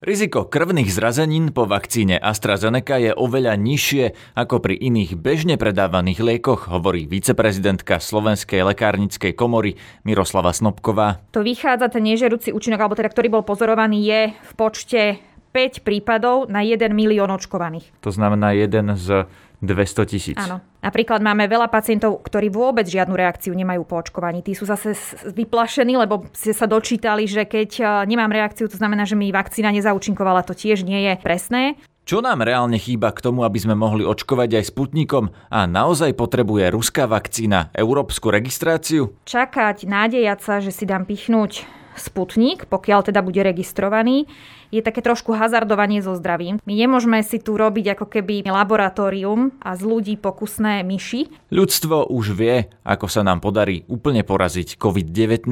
Riziko krvných zrazenín po vakcíne AstraZeneca je oveľa nižšie ako pri iných bežne predávaných liekoch, hovorí viceprezidentka Slovenskej lekárnickej komory Miroslava Snobková. To vychádza, ten nežerúci účinok, alebo teda ktorý bol pozorovaný, je v počte 5 prípadov na 1 milión očkovaných. To znamená jeden z 200 tisíc. Áno. Napríklad máme veľa pacientov, ktorí vôbec žiadnu reakciu nemajú po očkovaní. Tí sú zase vyplašení, lebo ste sa dočítali, že keď e, nemám reakciu, to znamená, že mi vakcína nezaučinkovala. To tiež nie je presné. Čo nám reálne chýba k tomu, aby sme mohli očkovať aj Sputnikom a naozaj potrebuje ruská vakcína európsku registráciu? Čakať, nádejať sa, že si dám pichnúť Sputnik, pokiaľ teda bude registrovaný, je také trošku hazardovanie so zdravím. My nemôžeme si tu robiť ako keby laboratórium a z ľudí pokusné myši. Ľudstvo už vie, ako sa nám podarí úplne poraziť COVID-19.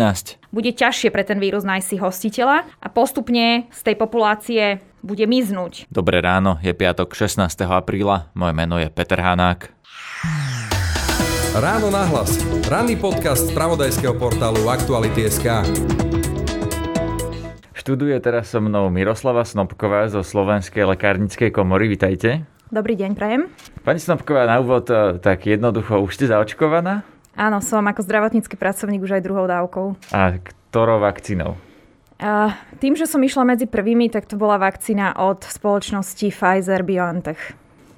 Bude ťažšie pre ten vírus nájsť si hostiteľa a postupne z tej populácie bude miznúť. Dobré ráno, je piatok 16. apríla, moje meno je Peter Hanák. Ráno nahlas. Ranný podcast z pravodajského portálu Aktuality.sk. Študuje teraz so mnou Miroslava Snobková zo Slovenskej lekárnickej komory. Vitajte. Dobrý deň, prajem. Pani Snobková, na úvod e, tak jednoducho, už ste zaočkovaná? Áno, som ako zdravotnícky pracovník už aj druhou dávkou. A ktorou vakcínou? A tým, že som išla medzi prvými, tak to bola vakcína od spoločnosti Pfizer-BioNTech.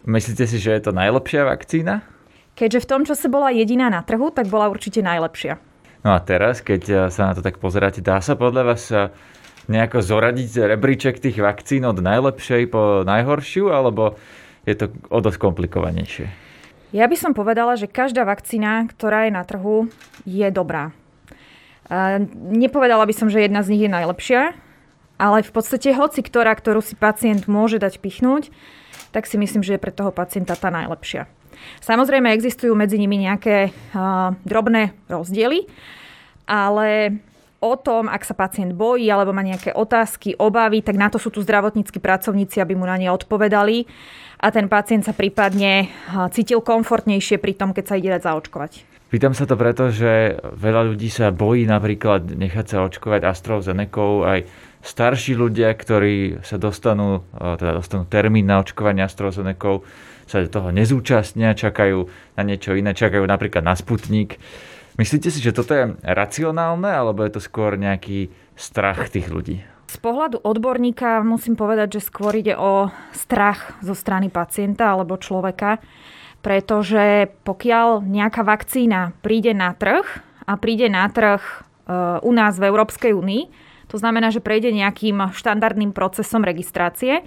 Myslíte si, že je to najlepšia vakcína? Keďže v tom čase bola jediná na trhu, tak bola určite najlepšia. No a teraz, keď e, sa na to tak pozeráte, dá sa podľa vás e, nejako zoradiť rebríček tých vakcín od najlepšej po najhoršiu, alebo je to o dosť komplikovanejšie? Ja by som povedala, že každá vakcína, ktorá je na trhu, je dobrá. Nepovedala by som, že jedna z nich je najlepšia, ale v podstate hoci ktorá, ktorú si pacient môže dať pichnúť, tak si myslím, že je pre toho pacienta tá najlepšia. Samozrejme existujú medzi nimi nejaké uh, drobné rozdiely, ale o tom, ak sa pacient bojí alebo má nejaké otázky, obavy, tak na to sú tu zdravotníckí pracovníci, aby mu na ne odpovedali a ten pacient sa prípadne cítil komfortnejšie pri tom, keď sa ide dať zaočkovať. Pýtam sa to preto, že veľa ľudí sa bojí napríklad nechať sa očkovať AstraZeneca, aj starší ľudia, ktorí sa dostanú, teda dostanú termín na očkovanie AstraZeneca, sa toho nezúčastnia, čakajú na niečo iné, čakajú napríklad na Sputnik. Myslíte si, že toto je racionálne, alebo je to skôr nejaký strach tých ľudí? Z pohľadu odborníka musím povedať, že skôr ide o strach zo strany pacienta alebo človeka, pretože pokiaľ nejaká vakcína príde na trh a príde na trh e, u nás v Európskej únii, to znamená, že prejde nejakým štandardným procesom registrácie,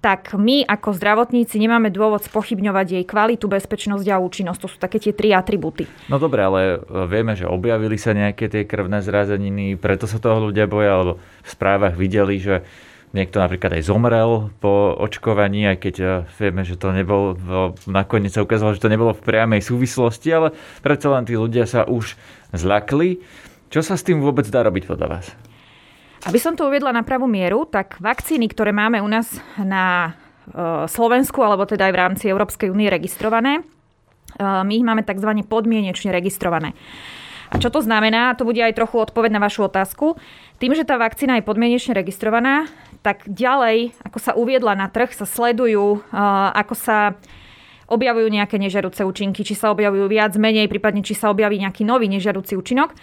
tak my ako zdravotníci nemáme dôvod spochybňovať jej kvalitu, bezpečnosť a účinnosť. To sú také tie tri atributy. No dobre, ale e, vieme, že objavili sa nejaké tie krvné zrazeniny, preto sa toho ľudia boja, alebo v správach videli, že niekto napríklad aj zomrel po očkovaní, aj keď e, vieme, že to nebolo, nakoniec sa ukázalo, že to nebolo v priamej súvislosti, ale predsa len tí ľudia sa už zľakli. Čo sa s tým vôbec dá robiť podľa vás? Aby som to uviedla na pravú mieru, tak vakcíny, ktoré máme u nás na e, Slovensku, alebo teda aj v rámci Európskej únie registrované, e, my ich máme tzv. podmienečne registrované. A čo to znamená? To bude aj trochu odpoveď na vašu otázku. Tým, že tá vakcína je podmienečne registrovaná, tak ďalej, ako sa uviedla na trh, sa sledujú, e, ako sa objavujú nejaké nežerúce účinky, či sa objavujú viac, menej, prípadne či sa objaví nejaký nový nežerúci účinok.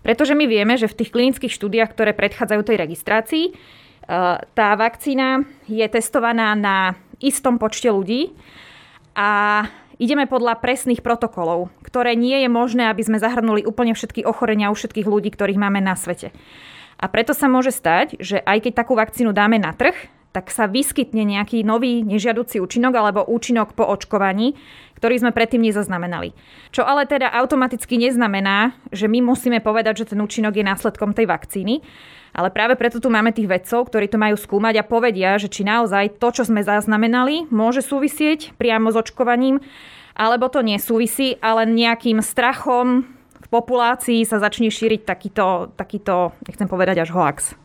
Pretože my vieme, že v tých klinických štúdiách, ktoré predchádzajú tej registrácii, e, tá vakcína je testovaná na istom počte ľudí a ideme podľa presných protokolov, ktoré nie je možné, aby sme zahrnuli úplne všetky ochorenia u všetkých ľudí, ktorých máme na svete. A preto sa môže stať, že aj keď takú vakcínu dáme na trh, tak sa vyskytne nejaký nový nežiaducí účinok alebo účinok po očkovaní, ktorý sme predtým nezaznamenali. Čo ale teda automaticky neznamená, že my musíme povedať, že ten účinok je následkom tej vakcíny, ale práve preto tu máme tých vedcov, ktorí to majú skúmať a povedia, že či naozaj to, čo sme zaznamenali, môže súvisieť priamo s očkovaním, alebo to nesúvisí, ale nejakým strachom v populácii sa začne šíriť takýto, takýto nechcem povedať až hoax.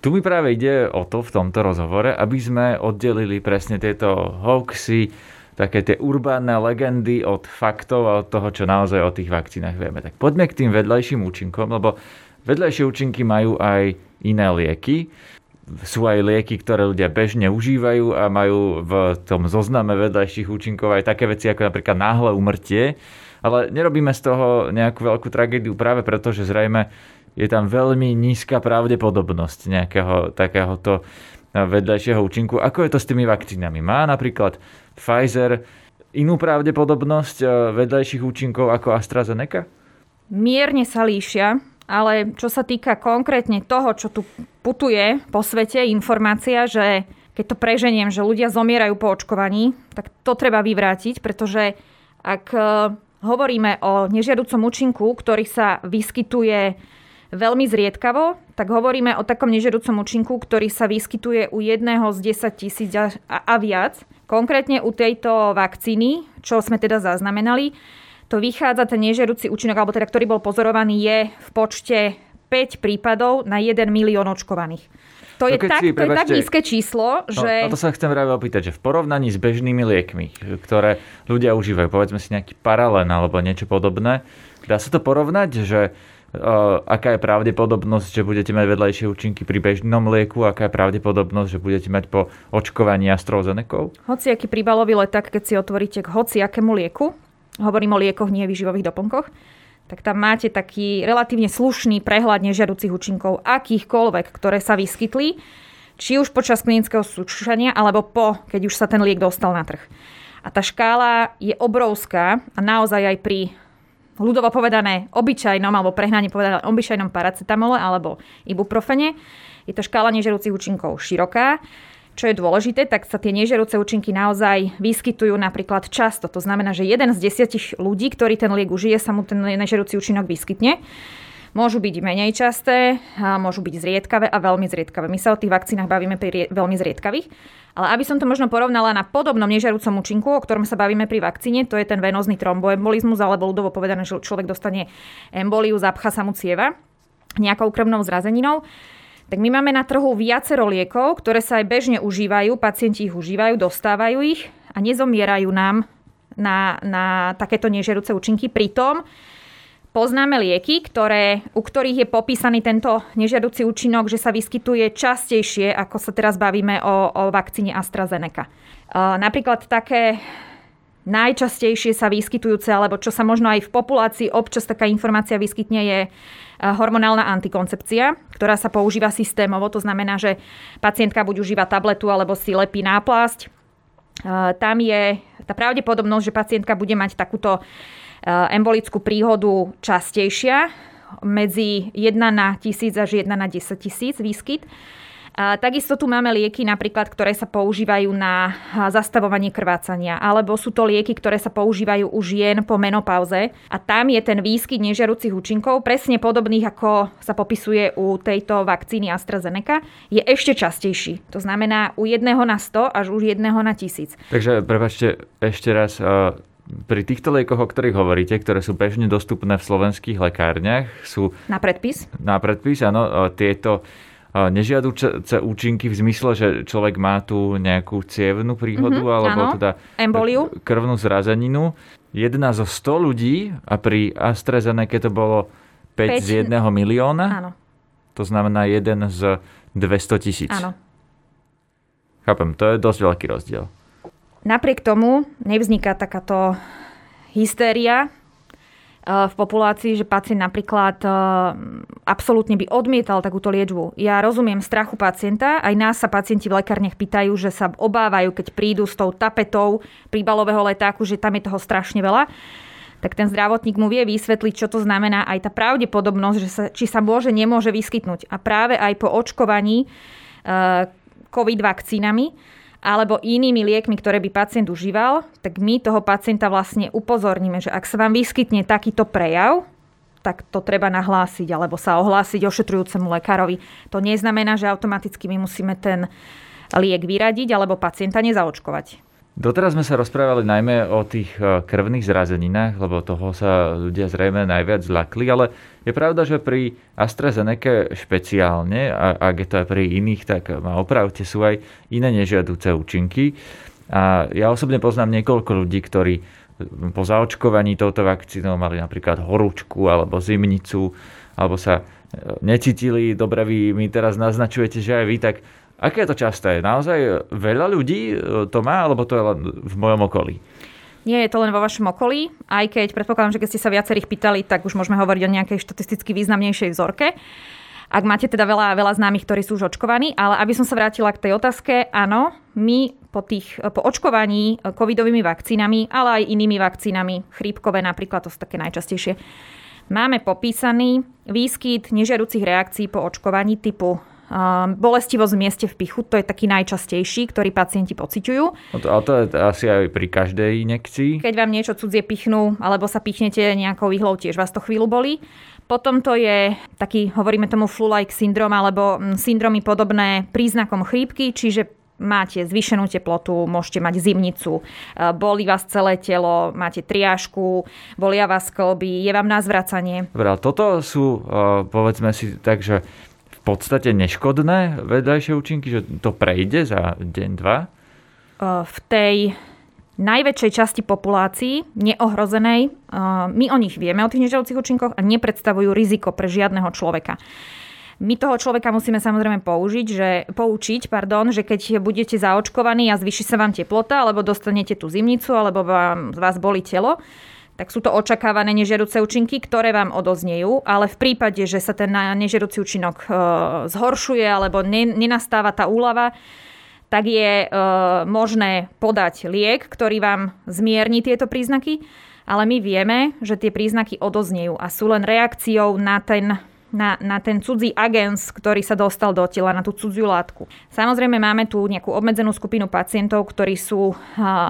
Tu mi práve ide o to v tomto rozhovore, aby sme oddelili presne tieto hoaxy, také tie urbánne legendy od faktov a od toho, čo naozaj o tých vakcínach vieme. Tak poďme k tým vedľajším účinkom, lebo vedľajšie účinky majú aj iné lieky. sú aj lieky, ktoré ľudia bežne užívajú a majú v tom zozname vedľajších účinkov aj také veci ako napríklad náhle umrtie. Ale nerobíme z toho nejakú veľkú tragédiu práve preto, že zrejme je tam veľmi nízka pravdepodobnosť nejakého takéhoto vedľajšieho účinku. Ako je to s tými vakcínami? Má napríklad Pfizer inú pravdepodobnosť eh, vedľajších účinkov ako AstraZeneca? Mierne sa líšia, ale čo sa týka konkrétne toho, čo tu putuje po svete, informácia, že keď to preženiem, že ľudia zomierajú po očkovaní, tak to treba vyvrátiť, pretože ak eh, hovoríme o nežiaducom účinku, ktorý sa vyskytuje veľmi zriedkavo, tak hovoríme o takom nežiaducom účinku, ktorý sa vyskytuje u jedného z 10 tisíc a, a viac. Konkrétne u tejto vakcíny, čo sme teda zaznamenali, to vychádza ten nežiaducí účinok, alebo teda ktorý bol pozorovaný, je v počte 5 prípadov na 1 milión očkovaných. To, je, tak, si, to je tak nízke číslo, no, že... No, to sa chcem práve opýtať, že v porovnaní s bežnými liekmi, ktoré ľudia užívajú, povedzme si nejaký paralén alebo niečo podobné, dá sa to porovnať, že aká je pravdepodobnosť, že budete mať vedľajšie účinky pri bežnom lieku, aká je pravdepodobnosť, že budete mať po očkovaní AstraZeneca? Hoci aký príbalový leták, keď si otvoríte k hoci akému lieku, hovorím o liekoch, nie výživových doplnkoch, tak tam máte taký relatívne slušný prehľad nežiaducich účinkov akýchkoľvek, ktoré sa vyskytli, či už počas klinického skúšania, alebo po, keď už sa ten liek dostal na trh. A tá škála je obrovská a naozaj aj pri ľudovo povedané obyčajnom, alebo prehnane povedané obyčajnom paracetamole alebo ibuprofene. Je to škála nežerúcich účinkov široká. Čo je dôležité, tak sa tie nežerúce účinky naozaj vyskytujú napríklad často. To znamená, že jeden z desiatich ľudí, ktorý ten liek užije, sa mu ten nežerúci účinok vyskytne. Môžu byť menej časté, môžu byť zriedkavé a veľmi zriedkavé. My sa o tých vakcínach bavíme pri veľmi zriedkavých. Ale aby som to možno porovnala na podobnom nežarúcom účinku, o ktorom sa bavíme pri vakcíne, to je ten venózny tromboembolizmus, alebo ľudovo povedané, že človek dostane emboliu, zapcha sa mu cieva nejakou krvnou zrazeninou. Tak my máme na trhu viacero liekov, ktoré sa aj bežne užívajú, pacienti ich užívajú, dostávajú ich a nezomierajú nám na, na takéto nežerúce účinky. Pritom poznáme lieky, ktoré, u ktorých je popísaný tento nežiaducí účinok, že sa vyskytuje častejšie, ako sa teraz bavíme o, o vakcíne AstraZeneca. Uh, napríklad také najčastejšie sa vyskytujúce, alebo čo sa možno aj v populácii občas taká informácia vyskytne, je hormonálna antikoncepcia, ktorá sa používa systémovo. To znamená, že pacientka buď užíva tabletu, alebo si lepí náplasť. Tam je tá pravdepodobnosť, že pacientka bude mať takúto embolickú príhodu častejšia, medzi 1 na 1000 až 1 na 10 tisíc výskyt. A takisto tu máme lieky napríklad, ktoré sa používajú na eh, zastavovanie krvácania, alebo sú to lieky, ktoré sa používajú u žien po menopauze a tam je ten výskyt nežiarucich účinkov presne podobných, ako sa popisuje u tejto vakcíny AstraZeneca, je ešte častejší. To znamená u jedného na 100 až u jedného na 1000. Takže prepačte ešte raz, uh pri týchto liekoch, o ktorých hovoríte, ktoré sú bežne dostupné v slovenských lekárniach, sú... Na predpis? Na predpis, áno. Tieto nežiaduce účinky v zmysle, že človek má tu nejakú cievnú príhodu mm-hmm, alebo áno. teda Emboliu. krvnú zrazeninu. Jedna zo 100 ľudí a pri AstraZeneca to bolo 5, 5 z 1 milióna. Áno. To znamená 1 z 200 tisíc. Áno. Chápem, to je dosť veľký rozdiel. Napriek tomu nevzniká takáto hystéria eh, v populácii, že pacient napríklad eh, absolútne by odmietal takúto liečbu. Ja rozumiem strachu pacienta, aj nás sa pacienti v lekárniach pýtajú, že sa obávajú, keď prídu s tou tapetou príbalového letáku, že tam je toho strašne veľa tak ten zdravotník mu vie vysvetliť, čo to znamená aj tá pravdepodobnosť, že sa, či sa môže, nemôže vyskytnúť. A práve aj po očkovaní eh, COVID vakcínami alebo inými liekmi, ktoré by pacient užíval, tak my toho pacienta vlastne upozorníme, že ak sa vám vyskytne takýto prejav, tak to treba nahlásiť alebo sa ohlásiť ošetrujúcemu lekárovi. To neznamená, že automaticky my musíme ten liek vyradiť alebo pacienta nezaočkovať. Doteraz sme sa rozprávali najmä o tých e, krvných zrazeninách, lebo toho sa ľudia zrejme najviac zlakli, ale je pravda, že pri AstraZeneca špeciálne, a ak je to aj pri iných, tak ma opravte, sú aj iné nežiaduce účinky. A ja osobne poznám niekoľko ľudí, ktorí po zaočkovaní touto vakcínou mali napríklad horúčku alebo zimnicu, alebo sa necítili, dobre vy mi teraz naznačujete, že aj vy, tak aké je to časté? Naozaj veľa ľudí to má, alebo to je len v mojom okolí? Nie je to len vo vašom okolí, aj keď predpokladám, že keď ste sa viacerých pýtali, tak už môžeme hovoriť o nejakej štatisticky významnejšej vzorke. Ak máte teda veľa, veľa známych, ktorí sú už očkovaní, ale aby som sa vrátila k tej otázke, áno, my po, tých, po očkovaní covidovými vakcínami, ale aj inými vakcínami, chrípkové napríklad, to sú také najčastejšie, máme popísaný výskyt nežiarucich reakcií po očkovaní typu bolestivosť v mieste v pichu, to je taký najčastejší, ktorý pacienti pociťujú. No to, ale to je asi aj pri každej inekcii. Keď vám niečo cudzie pichnú, alebo sa pichnete nejakou ihlou, tiež vás to chvíľu bolí. Potom to je taký, hovoríme tomu flu-like syndrom, alebo mm, syndromy podobné príznakom chrípky, čiže máte zvýšenú teplotu, môžete mať zimnicu, e, bolí vás celé telo, máte triážku, bolia vás kolby, je vám na zvracanie. Dobre, toto sú, e, povedzme si tak, že podstate neškodné vedľajšie účinky, že to prejde za deň, dva? V tej najväčšej časti populácií, neohrozenej, my o nich vieme, o tých nežiaducich účinkoch a nepredstavujú riziko pre žiadneho človeka. My toho človeka musíme samozrejme použiť, že, poučiť, pardon, že keď budete zaočkovaní a zvyši sa vám teplota, alebo dostanete tú zimnicu, alebo vám, vás boli telo, tak sú to očakávané nežiaduce účinky, ktoré vám odoznejú, ale v prípade, že sa ten nežiaducí účinok e, zhoršuje alebo nenastáva tá úlava, tak je e, možné podať liek, ktorý vám zmierni tieto príznaky, ale my vieme, že tie príznaky odoznejú a sú len reakciou na ten na, na ten cudzí agens, ktorý sa dostal do tela, na tú cudziu látku. Samozrejme máme tu nejakú obmedzenú skupinu pacientov, ktorí sú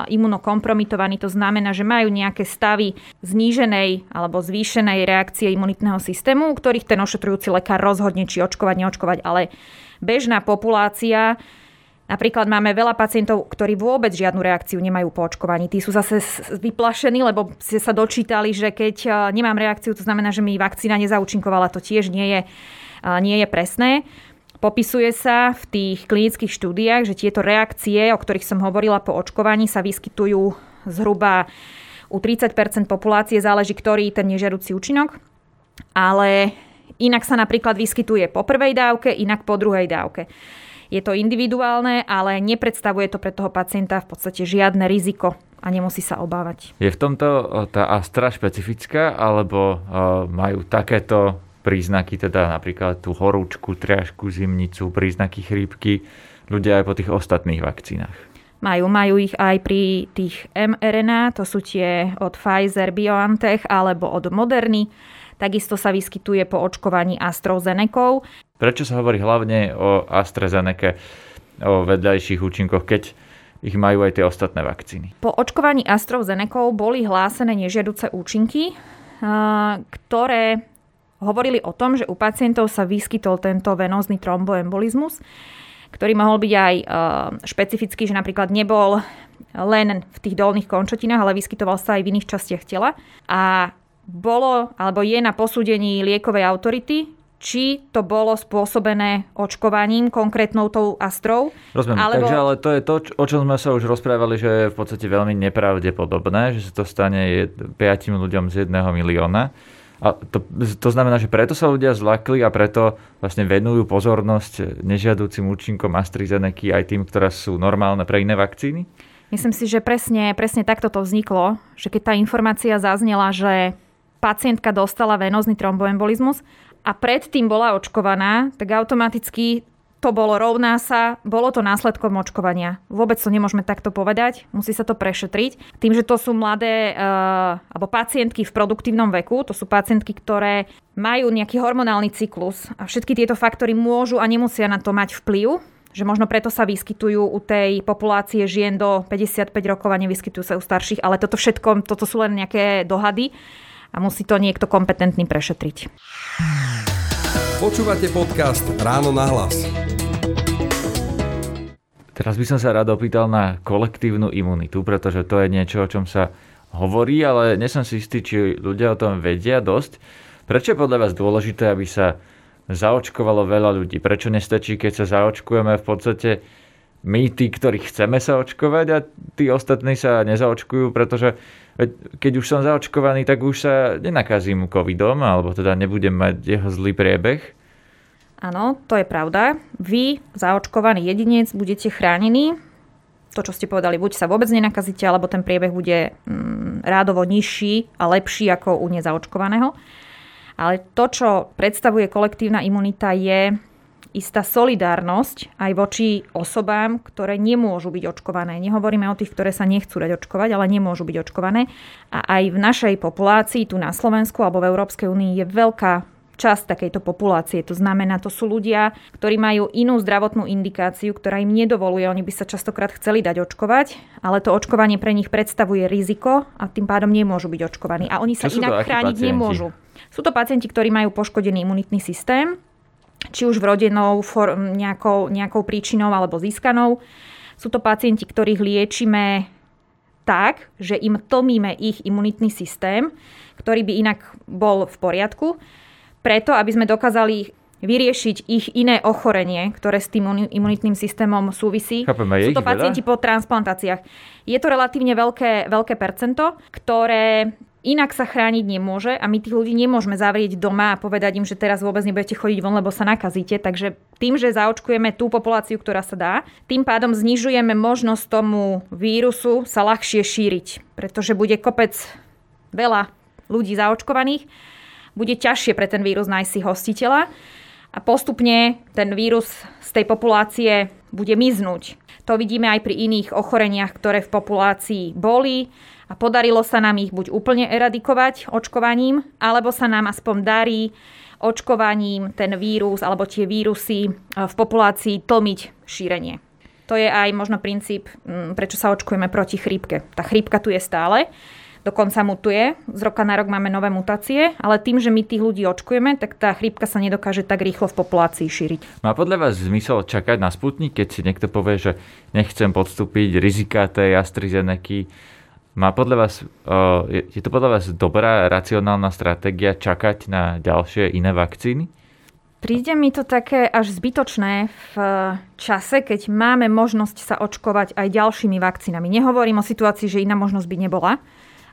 imunokompromitovaní, to znamená, že majú nejaké stavy zníženej alebo zvýšenej reakcie imunitného systému, ktorých ten ošetrujúci lekár rozhodne, či očkovať, neočkovať, ale bežná populácia Napríklad máme veľa pacientov, ktorí vôbec žiadnu reakciu nemajú po očkovaní. Tí sú zase vyplašení, lebo ste sa dočítali, že keď e, nemám reakciu, to znamená, že mi vakcína nezaučinkovala. To tiež nie je, e, nie je presné. Popisuje sa v tých klinických štúdiách, že tieto reakcie, o ktorých som hovorila po očkovaní, sa vyskytujú zhruba u 30% populácie, záleží ktorý ten nežiaducí účinok. Ale inak sa napríklad vyskytuje po prvej dávke, inak po druhej dávke. Je to individuálne, ale nepredstavuje to pre toho pacienta v podstate žiadne riziko a nemusí sa obávať. Je v tomto tá Astra špecifická, alebo majú takéto príznaky, teda napríklad tú horúčku, triažku, zimnicu, príznaky chrípky, ľudia aj po tých ostatných vakcínach? Majú, majú ich aj pri tých mRNA, to sú tie od Pfizer, BioNTech alebo od Moderny. Takisto sa vyskytuje po očkovaní AstraZeneca. Prečo sa hovorí hlavne o AstraZeneca, o vedľajších účinkoch, keď ich majú aj tie ostatné vakcíny? Po očkovaní AstraZeneca boli hlásené nežiaduce účinky, ktoré hovorili o tom, že u pacientov sa vyskytol tento venózny tromboembolizmus, ktorý mohol byť aj špecifický, že napríklad nebol len v tých dolných končatinách, ale vyskytoval sa aj v iných častiach tela. A bolo alebo je na posúdení liekovej autority, či to bolo spôsobené očkovaním, konkrétnou tou astrou. Rozumiem, alebo... takže ale to je to, o čom sme sa už rozprávali, že je v podstate veľmi nepravdepodobné, že sa to stane 5 ľuďom z jedného milióna. A to, to znamená, že preto sa ľudia zlakli a preto vlastne venujú pozornosť nežiadúcim účinkom AstraZeneca aj tým, ktoré sú normálne pre iné vakcíny? Myslím si, že presne, presne takto to vzniklo, že keď tá informácia zaznela, že pacientka dostala venózny tromboembolizmus a predtým bola očkovaná, tak automaticky to bolo rovná sa, bolo to následkom očkovania. Vôbec to nemôžeme takto povedať, musí sa to prešetriť. Tým, že to sú mladé uh, alebo pacientky v produktívnom veku, to sú pacientky, ktoré majú nejaký hormonálny cyklus a všetky tieto faktory môžu a nemusia na to mať vplyv, že možno preto sa vyskytujú u tej populácie žien do 55 rokov a nevyskytujú sa u starších, ale toto všetko, toto sú len nejaké dohady a musí to niekto kompetentný prešetriť. Počúvate podcast Ráno na hlas. Teraz by som sa rád opýtal na kolektívnu imunitu, pretože to je niečo, o čom sa hovorí, ale nie som si istý, či ľudia o tom vedia dosť. Prečo je podľa vás dôležité, aby sa zaočkovalo veľa ľudí? Prečo nestačí, keď sa zaočkujeme v podstate my, tí, ktorí chceme sa očkovať a tí ostatní sa nezaočkujú, pretože keď už som zaočkovaný, tak už sa nenakazím covidom, alebo teda nebudem mať jeho zlý priebeh. Áno, to je pravda. Vy, zaočkovaný jedinec, budete chránení. To, čo ste povedali, buď sa vôbec nenakazíte, alebo ten priebeh bude mm, rádovo nižší a lepší ako u nezaočkovaného. Ale to, čo predstavuje kolektívna imunita, je istá solidárnosť aj voči osobám, ktoré nemôžu byť očkované. Nehovoríme o tých, ktoré sa nechcú dať očkovať, ale nemôžu byť očkované. A aj v našej populácii, tu na Slovensku alebo v Európskej únii, je veľká časť takejto populácie. To znamená, to sú ľudia, ktorí majú inú zdravotnú indikáciu, ktorá im nedovoluje. Oni by sa častokrát chceli dať očkovať, ale to očkovanie pre nich predstavuje riziko a tým pádom nemôžu byť očkovaní. A oni sa inak chrániť pacienti? nemôžu. Sú to pacienti, ktorí majú poškodený imunitný systém, či už vrodenou for, nejakou, nejakou príčinou alebo získanou. Sú to pacienti, ktorých liečíme tak, že im tlmíme ich imunitný systém, ktorý by inak bol v poriadku, preto, aby sme dokázali vyriešiť ich iné ochorenie, ktoré s tým imunitným systémom súvisí. Chápeme, Sú to pacienti veľa? po transplantáciách. Je to relatívne veľké, veľké percento, ktoré inak sa chrániť nemôže a my tých ľudí nemôžeme zavrieť doma a povedať im, že teraz vôbec nebudete chodiť von, lebo sa nakazíte. Takže tým, že zaočkujeme tú populáciu, ktorá sa dá, tým pádom znižujeme možnosť tomu vírusu sa ľahšie šíriť, pretože bude kopec veľa ľudí zaočkovaných, bude ťažšie pre ten vírus nájsť si hostiteľa a postupne ten vírus z tej populácie bude miznúť. To vidíme aj pri iných ochoreniach, ktoré v populácii boli a podarilo sa nám ich buď úplne eradikovať očkovaním, alebo sa nám aspoň darí očkovaním ten vírus alebo tie vírusy e, v populácii tlmiť šírenie. To je aj možno princíp, prečo sa očkujeme proti chrípke. Tá chrípka tu je stále, dokonca mutuje, z roka na rok máme nové mutácie, ale tým, že my tých ľudí očkujeme, tak tá chrípka sa nedokáže tak rýchlo v populácii šíriť. Má podľa vás zmysel čakať na sputnik, keď si niekto povie, že nechcem podstúpiť rizika tej AstraZeneca, má podľa vás, je to podľa vás dobrá, racionálna stratégia čakať na ďalšie iné vakcíny? Príde mi to také až zbytočné v čase, keď máme možnosť sa očkovať aj ďalšími vakcínami. Nehovorím o situácii, že iná možnosť by nebola,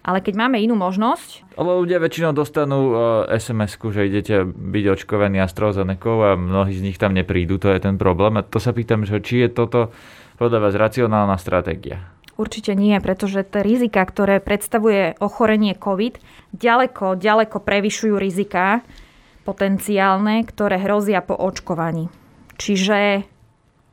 ale keď máme inú možnosť... Ale ľudia väčšinou dostanú sms že idete byť očkovaní AstraZeneca a mnohí z nich tam neprídu, to je ten problém. A to sa pýtam, že či je toto podľa vás racionálna stratégia? Určite nie, pretože tie rizika, ktoré predstavuje ochorenie COVID, ďaleko, ďaleko prevyšujú rizika potenciálne, ktoré hrozia po očkovaní. Čiže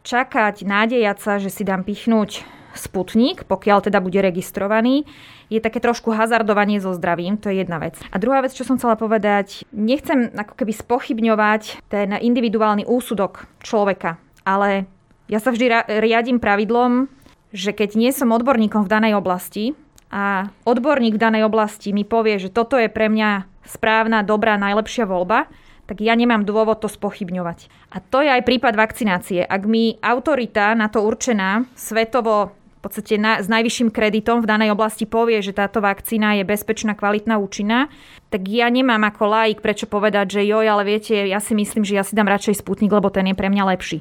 čakať, nádejať sa, že si dám pichnúť Sputnik, pokiaľ teda bude registrovaný, je také trošku hazardovanie so zdravím, to je jedna vec. A druhá vec, čo som chcela povedať, nechcem ako keby spochybňovať ten individuálny úsudok človeka, ale ja sa vždy riadím pravidlom, že keď nie som odborníkom v danej oblasti a odborník v danej oblasti mi povie, že toto je pre mňa správna, dobrá, najlepšia voľba, tak ja nemám dôvod to spochybňovať. A to je aj prípad vakcinácie. Ak mi autorita na to určená svetovo v podstate na, s najvyšším kreditom v danej oblasti povie, že táto vakcína je bezpečná, kvalitná, účinná, tak ja nemám ako laik prečo povedať, že joj, ale viete, ja si myslím, že ja si dám radšej Sputnik, lebo ten je pre mňa lepší.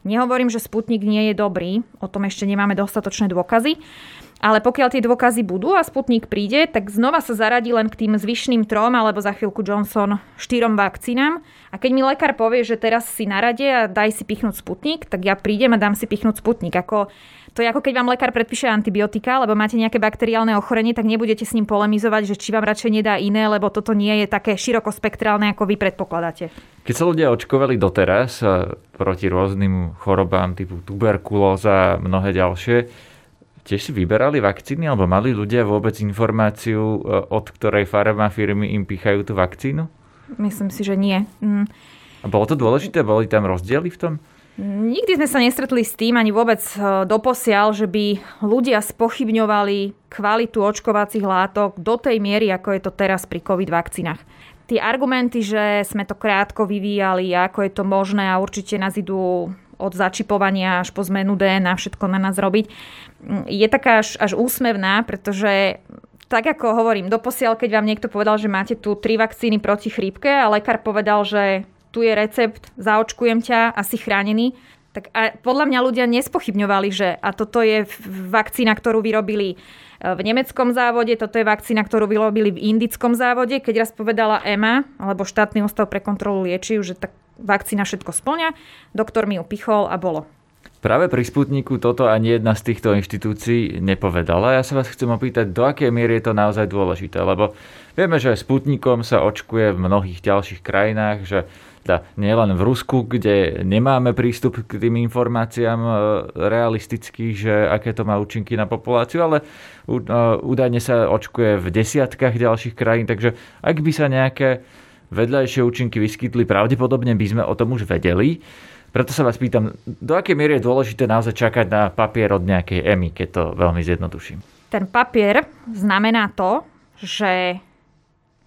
Nehovorím, že Sputnik nie je dobrý, o tom ešte nemáme dostatočné dôkazy, ale pokiaľ tie dôkazy budú a Sputnik príde, tak znova sa zaradí len k tým zvyšným trom alebo za chvíľku Johnson štyrom vakcínám. A keď mi lekár povie, že teraz si na rade a daj si pichnúť Sputnik, tak ja prídem a dám si pichnúť Sputnik. Ako to je ako keď vám lekár predpíše antibiotika, lebo máte nejaké bakteriálne ochorenie, tak nebudete s ním polemizovať, že či vám radšej nedá iné, lebo toto nie je také širokospektrálne, ako vy predpokladáte. Keď sa ľudia očkovali doteraz proti rôznym chorobám typu tuberkulóza a mnohé ďalšie, tiež si vyberali vakcíny, alebo mali ľudia vôbec informáciu, e, od ktorej farmafirmy im pichajú tú vakcínu? Myslím si, že nie. Mm. A bolo to dôležité? Boli tam rozdiely v tom? Nikdy sme sa nestretli s tým, ani vôbec e, doposiaľ, že by ľudia spochybňovali kvalitu očkovacích látok do tej miery, ako je to teraz pri COVID vakcínach. Tie argumenty, že sme to krátko vyvíjali, ako je to možné a určite nás idú od začipovania až po zmenu DNA všetko na nás robiť, je taká až, až úsmevná, pretože tak ako hovorím, doposiaľ, keď vám niekto povedal, že máte tu tri vakcíny proti chrípke a lekár povedal, že tu je recept, zaočkujem ťa, asi chránený, tak a podľa mňa ľudia nespochybňovali, že a toto je vakcína, ktorú vyrobili e, v nemeckom závode, toto je vakcína, ktorú vyrobili v indickom závode. Keď raz povedala EMA, alebo štátny ústav pre kontrolu liečiv, že tak vakcína všetko splňa, doktor mi ju pichol a bolo. Práve pri Sputniku toto ani jedna z týchto inštitúcií nepovedala. Ja sa vás chcem opýtať, do akej miery je to naozaj dôležité, lebo vieme, že Sputnikom sa očkuje v mnohých ďalších krajinách, že teda nielen v Rusku, kde nemáme prístup k tým informáciám e, realistických, že aké to má účinky na populáciu, ale e, údajne sa očkuje v desiatkách ďalších krajín, takže ak by sa nejaké vedľajšie účinky vyskytli, pravdepodobne by sme o tom už vedeli. Preto sa vás pýtam, do akej miery je dôležité naozaj čakať na papier od nejakej EMI, keď to veľmi zjednoduším? Ten papier znamená to, že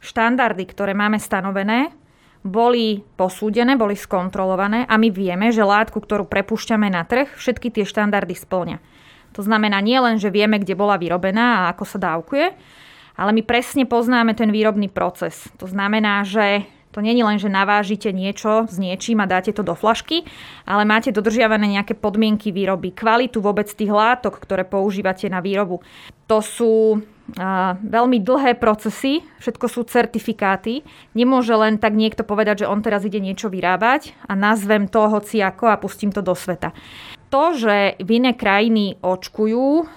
štandardy, ktoré máme stanovené, boli posúdené, boli skontrolované a my vieme, že látku, ktorú prepúšťame na trh, všetky tie štandardy splňa. To znamená nie len, že vieme, kde bola vyrobená a ako sa dávkuje, ale my presne poznáme ten výrobný proces. To znamená, že to není len, že navážite niečo s niečím a dáte to do flašky, ale máte dodržiavané nejaké podmienky výroby, kvalitu vôbec tých látok, ktoré používate na výrobu. To sú veľmi dlhé procesy, všetko sú certifikáty. Nemôže len tak niekto povedať, že on teraz ide niečo vyrábať a nazvem to hoci ako a pustím to do sveta. To, že v iné krajiny očkujú,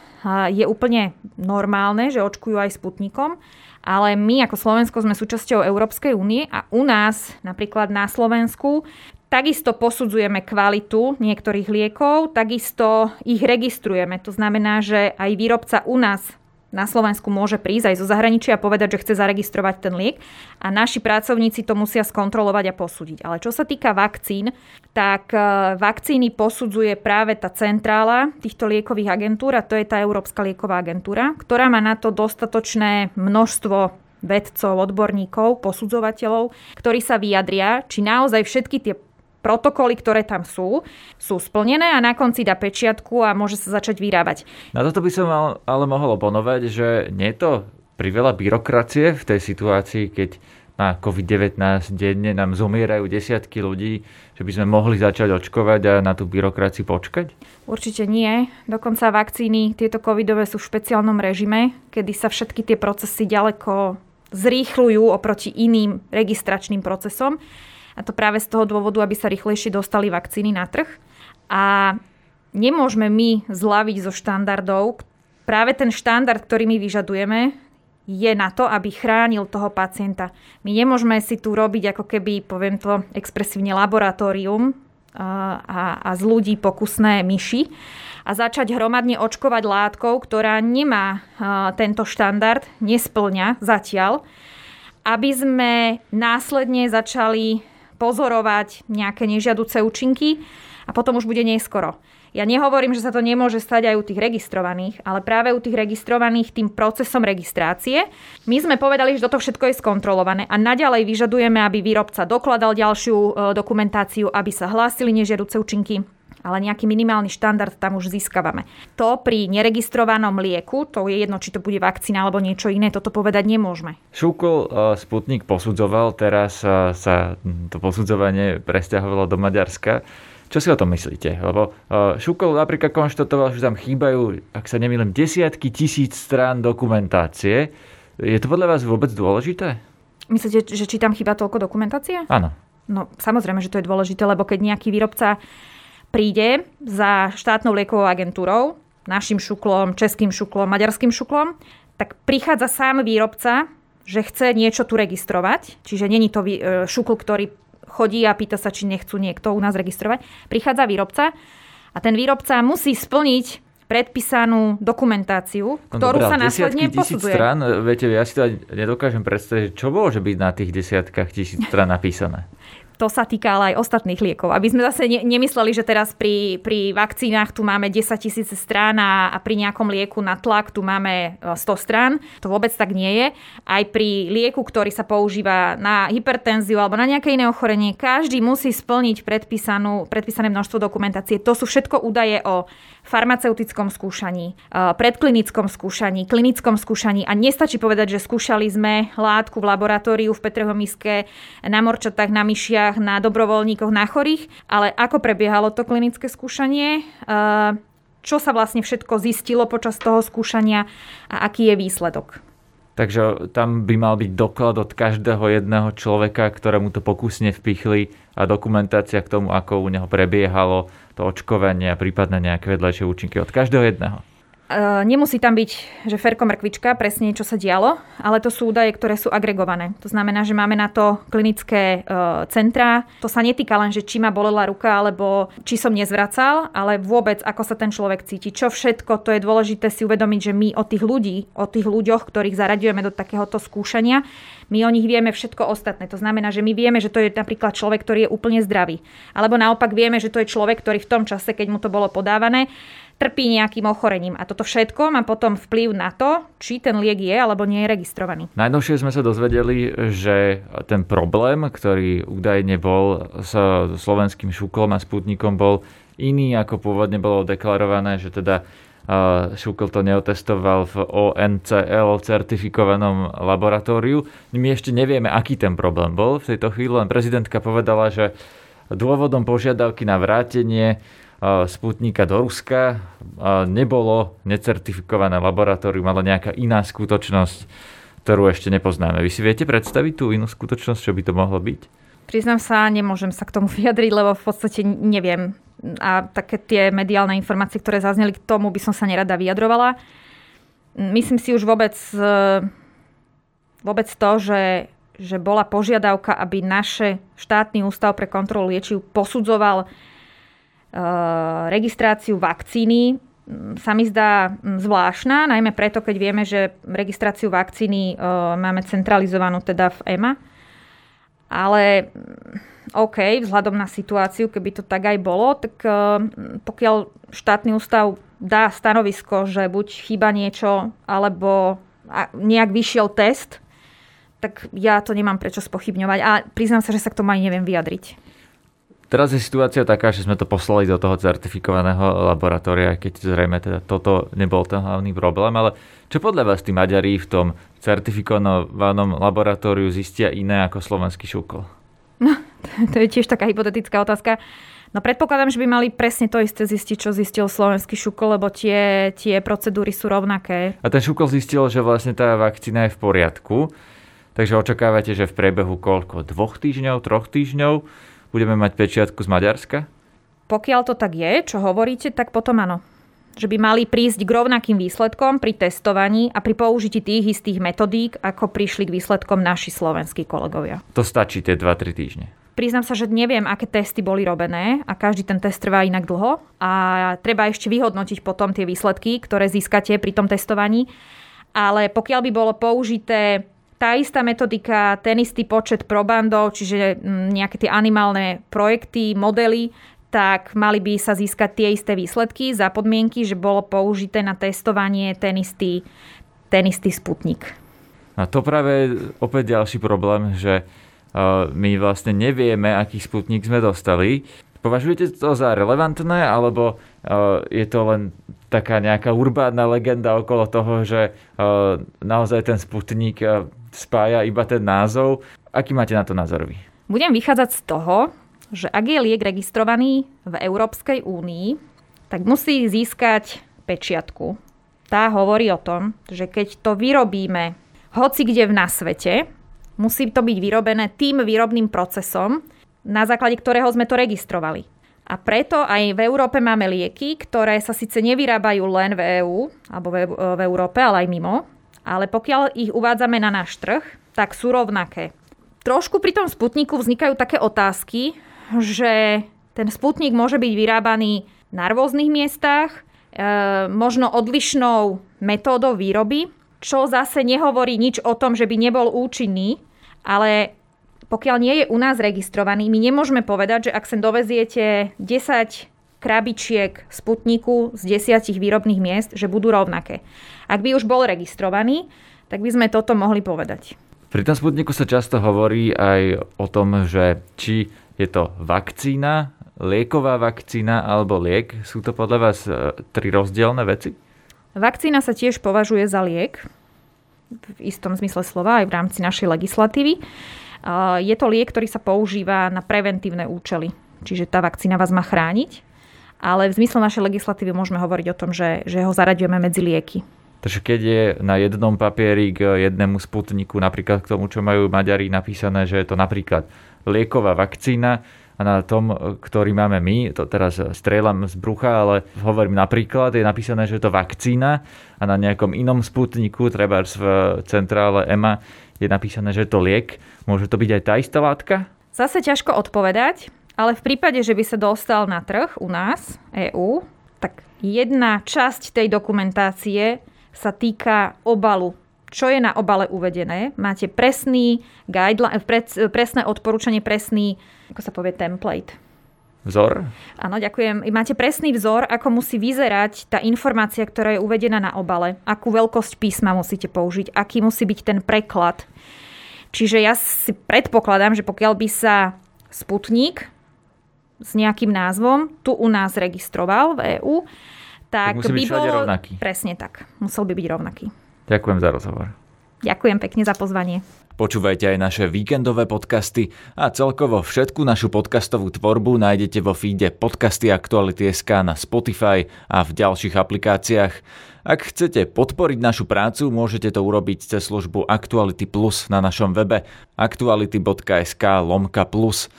je úplne normálne, že očkujú aj sputnikom ale my ako Slovensko sme súčasťou Európskej únie a u nás, napríklad na Slovensku, Takisto posudzujeme kvalitu niektorých liekov, takisto ich registrujeme. To znamená, že aj výrobca u nás na Slovensku môže prísť aj zo zahraničia a povedať, že chce zaregistrovať ten liek a naši pracovníci to musia skontrolovať a posúdiť. Ale čo sa týka vakcín, tak e, vakcíny posudzuje práve tá centrála týchto liekových agentúr a to je tá Európska lieková agentúra, ktorá má na to dostatočné množstvo vedcov, odborníkov, posudzovateľov, ktorí sa vyjadria, či naozaj všetky tie protokoly, ktoré tam sú, sú splnené a na konci dá pečiatku a môže sa začať vyrábať. Na toto by som mal, ale mohol oponovať, že nie je to priveľa byrokracie v tej situácii, keď na COVID-19 denne nám zomierajú desiatky ľudí, že by sme mohli začať očkovať a na tú byrokraciu počkať? Určite nie. Dokonca vakcíny, tieto covidové sú v špeciálnom režime, kedy sa všetky tie procesy ďaleko zrýchľujú oproti iným registračným procesom. A to práve z toho dôvodu, aby sa rýchlejšie dostali vakcíny na trh. A nemôžeme my zlaviť zo štandardov. Práve ten štandard, ktorý my vyžadujeme, je na to, aby chránil toho pacienta. My nemôžeme si tu robiť ako keby, poviem to expresívne, laboratórium a, a z ľudí pokusné myši a začať hromadne očkovať látkou, ktorá nemá tento štandard, nesplňa zatiaľ, aby sme následne začali pozorovať nejaké nežiaduce účinky a potom už bude neskoro. Ja nehovorím, že sa to nemôže stať aj u tých registrovaných, ale práve u tých registrovaných tým procesom registrácie. My sme povedali, že toto všetko je skontrolované a naďalej vyžadujeme, aby výrobca dokladal ďalšiu e, dokumentáciu, aby sa hlásili nežiaduce účinky ale nejaký minimálny štandard tam už získavame. To pri neregistrovanom lieku, to je jedno, či to bude vakcína alebo niečo iné, toto povedať nemôžeme. Šúkol e, Sputnik posudzoval, teraz e, sa to posudzovanie presťahovalo do Maďarska. Čo si o tom myslíte? Lebo e, Šukol napríklad konštatoval, že tam chýbajú, ak sa nemýlim, desiatky tisíc strán dokumentácie. Je to podľa vás vôbec dôležité? Myslíte, že či tam chýba toľko dokumentácie? Áno. No samozrejme, že to je dôležité, lebo keď nejaký výrobca príde za štátnou liekovou agentúrou, našim šuklom, českým šuklom, maďarským šuklom, tak prichádza sám výrobca, že chce niečo tu registrovať, čiže není to e, šukl, ktorý chodí a pýta sa, či nechcú niekto u nás registrovať. Prichádza výrobca a ten výrobca musí splniť predpísanú dokumentáciu, ktorú no, sa následne posudzuje. strán, viete, ja si to nedokážem predstaviť, čo môže byť na tých desiatkách tisíc strán napísané to sa týka ale aj ostatných liekov. Aby sme zase ne, nemysleli, že teraz pri, pri vakcínach tu máme 10 tisíc strán a, a pri nejakom lieku na tlak tu máme 100 e, strán. To vôbec tak nie je. Aj pri lieku, ktorý sa používa na hypertenziu alebo na nejaké iné ochorenie, každý musí splniť predpísanú, predpísané množstvo dokumentácie. To sú všetko údaje o farmaceutickom skúšaní, e, predklinickom skúšaní, klinickom skúšaní a nestačí povedať, že skúšali sme látku v laboratóriu v Petrehom miske na morčatách, na myšiach ľuďach, na dobrovoľníkoch, na chorých, ale ako prebiehalo to klinické skúšanie, čo sa vlastne všetko zistilo počas toho skúšania a aký je výsledok. Takže tam by mal byť doklad od každého jedného človeka, ktorému to pokusne vpichli a dokumentácia k tomu, ako u neho prebiehalo to očkovanie a prípadne nejaké vedľajšie účinky od každého jedného. Uh, nemusí tam byť, že ferko mrkvička, presne čo sa dialo, ale to sú údaje, ktoré sú agregované. To znamená, že máme na to klinické uh, centrá. To sa netýka len, že či ma bolela ruka, alebo či som nezvracal, ale vôbec, ako sa ten človek cíti. Čo všetko, to je dôležité si uvedomiť, že my o tých ľudí, o tých ľuďoch, ktorých zaraďujeme do takéhoto skúšania, my o nich vieme všetko ostatné. To znamená, že my vieme, že to je napríklad človek, ktorý je úplne zdravý. Alebo naopak vieme, že to je človek, ktorý v tom čase, keď mu to bolo podávané, trpí nejakým ochorením. A toto všetko má potom vplyv na to, či ten liek je alebo nie je registrovaný. Najnovšie sme sa dozvedeli, že ten problém, ktorý údajne bol s slovenským šuklom a sputnikom, bol iný, ako pôvodne bolo deklarované, že teda Šukl to neotestoval v ONCL certifikovanom laboratóriu. My ešte nevieme, aký ten problém bol. V tejto chvíli len prezidentka povedala, že dôvodom požiadavky na vrátenie Sputnika do Ruska nebolo necertifikované laboratórium, ale nejaká iná skutočnosť, ktorú ešte nepoznáme. Vy si viete predstaviť tú inú skutočnosť, čo by to mohlo byť? Priznám sa, nemôžem sa k tomu vyjadriť, lebo v podstate neviem. A také tie mediálne informácie, ktoré zazneli k tomu, by som sa nerada vyjadrovala. Myslím si už vôbec, e, vôbec to, že, že bola požiadavka, aby naše štátny ústav pre kontrolu liečiv posudzoval registráciu vakcíny sa mi zdá zvláštna, najmä preto, keď vieme, že registráciu vakcíny eh, máme centralizovanú teda v EMA. Ale OK, vzhľadom na situáciu, keby to tak aj bolo, tak eh, pokiaľ štátny ústav dá stanovisko, že buď chýba niečo, alebo nejak vyšiel test, tak ja to nemám prečo spochybňovať. A priznám sa, že sa k tomu aj neviem vyjadriť. Teraz je situácia taká, že sme to poslali do toho certifikovaného laboratória, keď zrejme teda toto nebol ten hlavný problém, ale čo podľa vás tí Maďari v tom certifikovanom laboratóriu zistia iné ako slovenský šukol? No, to je tiež taká hypotetická otázka. No predpokladám, že by mali presne to isté zistiť, čo zistil slovenský šukol, lebo tie, tie procedúry sú rovnaké. A ten šukol zistil, že vlastne tá vakcína je v poriadku, takže očakávate, že v priebehu koľko? Dvoch týždňov, troch týždňov budeme mať pečiatku z Maďarska? Pokiaľ to tak je, čo hovoríte, tak potom áno. Že by mali prísť k rovnakým výsledkom pri testovaní a pri použití tých istých metodík, ako prišli k výsledkom naši slovenskí kolegovia. To stačí tie 2-3 týždne. Priznám sa, že neviem, aké testy boli robené a každý ten test trvá inak dlho a treba ešte vyhodnotiť potom tie výsledky, ktoré získate pri tom testovaní. Ale pokiaľ by bolo použité tá istá metodika, ten istý počet probandov, čiže mm, nejaké tie animálne projekty, modely, tak mali by sa získať tie isté výsledky za podmienky, že bolo použité na testovanie ten istý, ten istý sputnik. A to práve opäť ďalší problém, že my vlastne nevieme, aký sputnik sme dostali. Považujete to za relevantné, alebo je to len taká nejaká urbánna legenda okolo toho, že naozaj ten sputnik spája iba ten názov. Aký máte na to názor vy? Budem vychádzať z toho, že ak je liek registrovaný v Európskej únii, tak musí získať pečiatku. Tá hovorí o tom, že keď to vyrobíme hoci kde na svete, musí to byť vyrobené tým výrobným procesom, na základe ktorého sme to registrovali. A preto aj v Európe máme lieky, ktoré sa síce nevyrábajú len v EÚ, alebo v Európe, ale aj mimo, ale pokiaľ ich uvádzame na náš trh, tak sú rovnaké. Trošku pri tom sputniku vznikajú také otázky, že ten sputnik môže byť vyrábaný na rôznych miestach, e, možno odlišnou metódou výroby, čo zase nehovorí nič o tom, že by nebol účinný, ale pokiaľ nie je u nás registrovaný, my nemôžeme povedať, že ak sem doveziete 10 krabičiek Sputniku z desiatich výrobných miest, že budú rovnaké. Ak by už bol registrovaný, tak by sme toto mohli povedať. Pri tom Sputniku sa často hovorí aj o tom, že či je to vakcína, lieková vakcína alebo liek. Sú to podľa vás e, tri rozdielne veci? Vakcína sa tiež považuje za liek, v istom zmysle slova, aj v rámci našej legislatívy. Je to liek, ktorý sa používa na preventívne účely. Čiže tá vakcína vás má chrániť, ale v zmysle našej legislatívy môžeme hovoriť o tom, že, že ho zaraďujeme medzi lieky. Takže keď je na jednom papieri k jednému sputniku, napríklad k tomu, čo majú Maďari napísané, že je to napríklad lieková vakcína, a na tom, ktorý máme my, to teraz strieľam z brucha, ale hovorím napríklad, je napísané, že je to vakcína a na nejakom inom sputniku, treba v centrále EMA, je napísané, že je to liek. Môže to byť aj tá istá látka? Zase ťažko odpovedať, ale v prípade, že by sa dostal na trh u nás, EÚ, tak jedna časť tej dokumentácie sa týka obalu čo je na obale uvedené. Máte presný guideline, presné odporúčanie, presný, ako sa povie, template. Vzor? Áno, ďakujem. Máte presný vzor, ako musí vyzerať tá informácia, ktorá je uvedená na obale. Akú veľkosť písma musíte použiť, aký musí byť ten preklad. Čiže ja si predpokladám, že pokiaľ by sa Sputnik s nejakým názvom tu u nás registroval v EÚ, tak, tak by bol... rovnaký. Presne tak. Musel by byť rovnaký. Ďakujem za rozhovor. Ďakujem pekne za pozvanie. Počúvajte aj naše víkendové podcasty a celkovo všetku našu podcastovú tvorbu nájdete vo feede podcasty Aktuality.sk na Spotify a v ďalších aplikáciách. Ak chcete podporiť našu prácu, môžete to urobiť cez službu Actuality Plus na našom webe aktuality.sk lomka plus.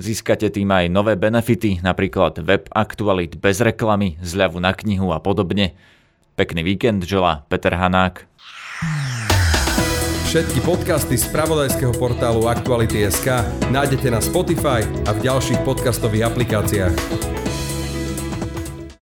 Získate tým aj nové benefity, napríklad web aktualit bez reklamy, zľavu na knihu a podobne. Pekný víkend želá Peter Hanák. Všetky podcasty z pravodajského portálu Aktuality.sk nájdete na Spotify a v ďalších podcastových aplikáciách.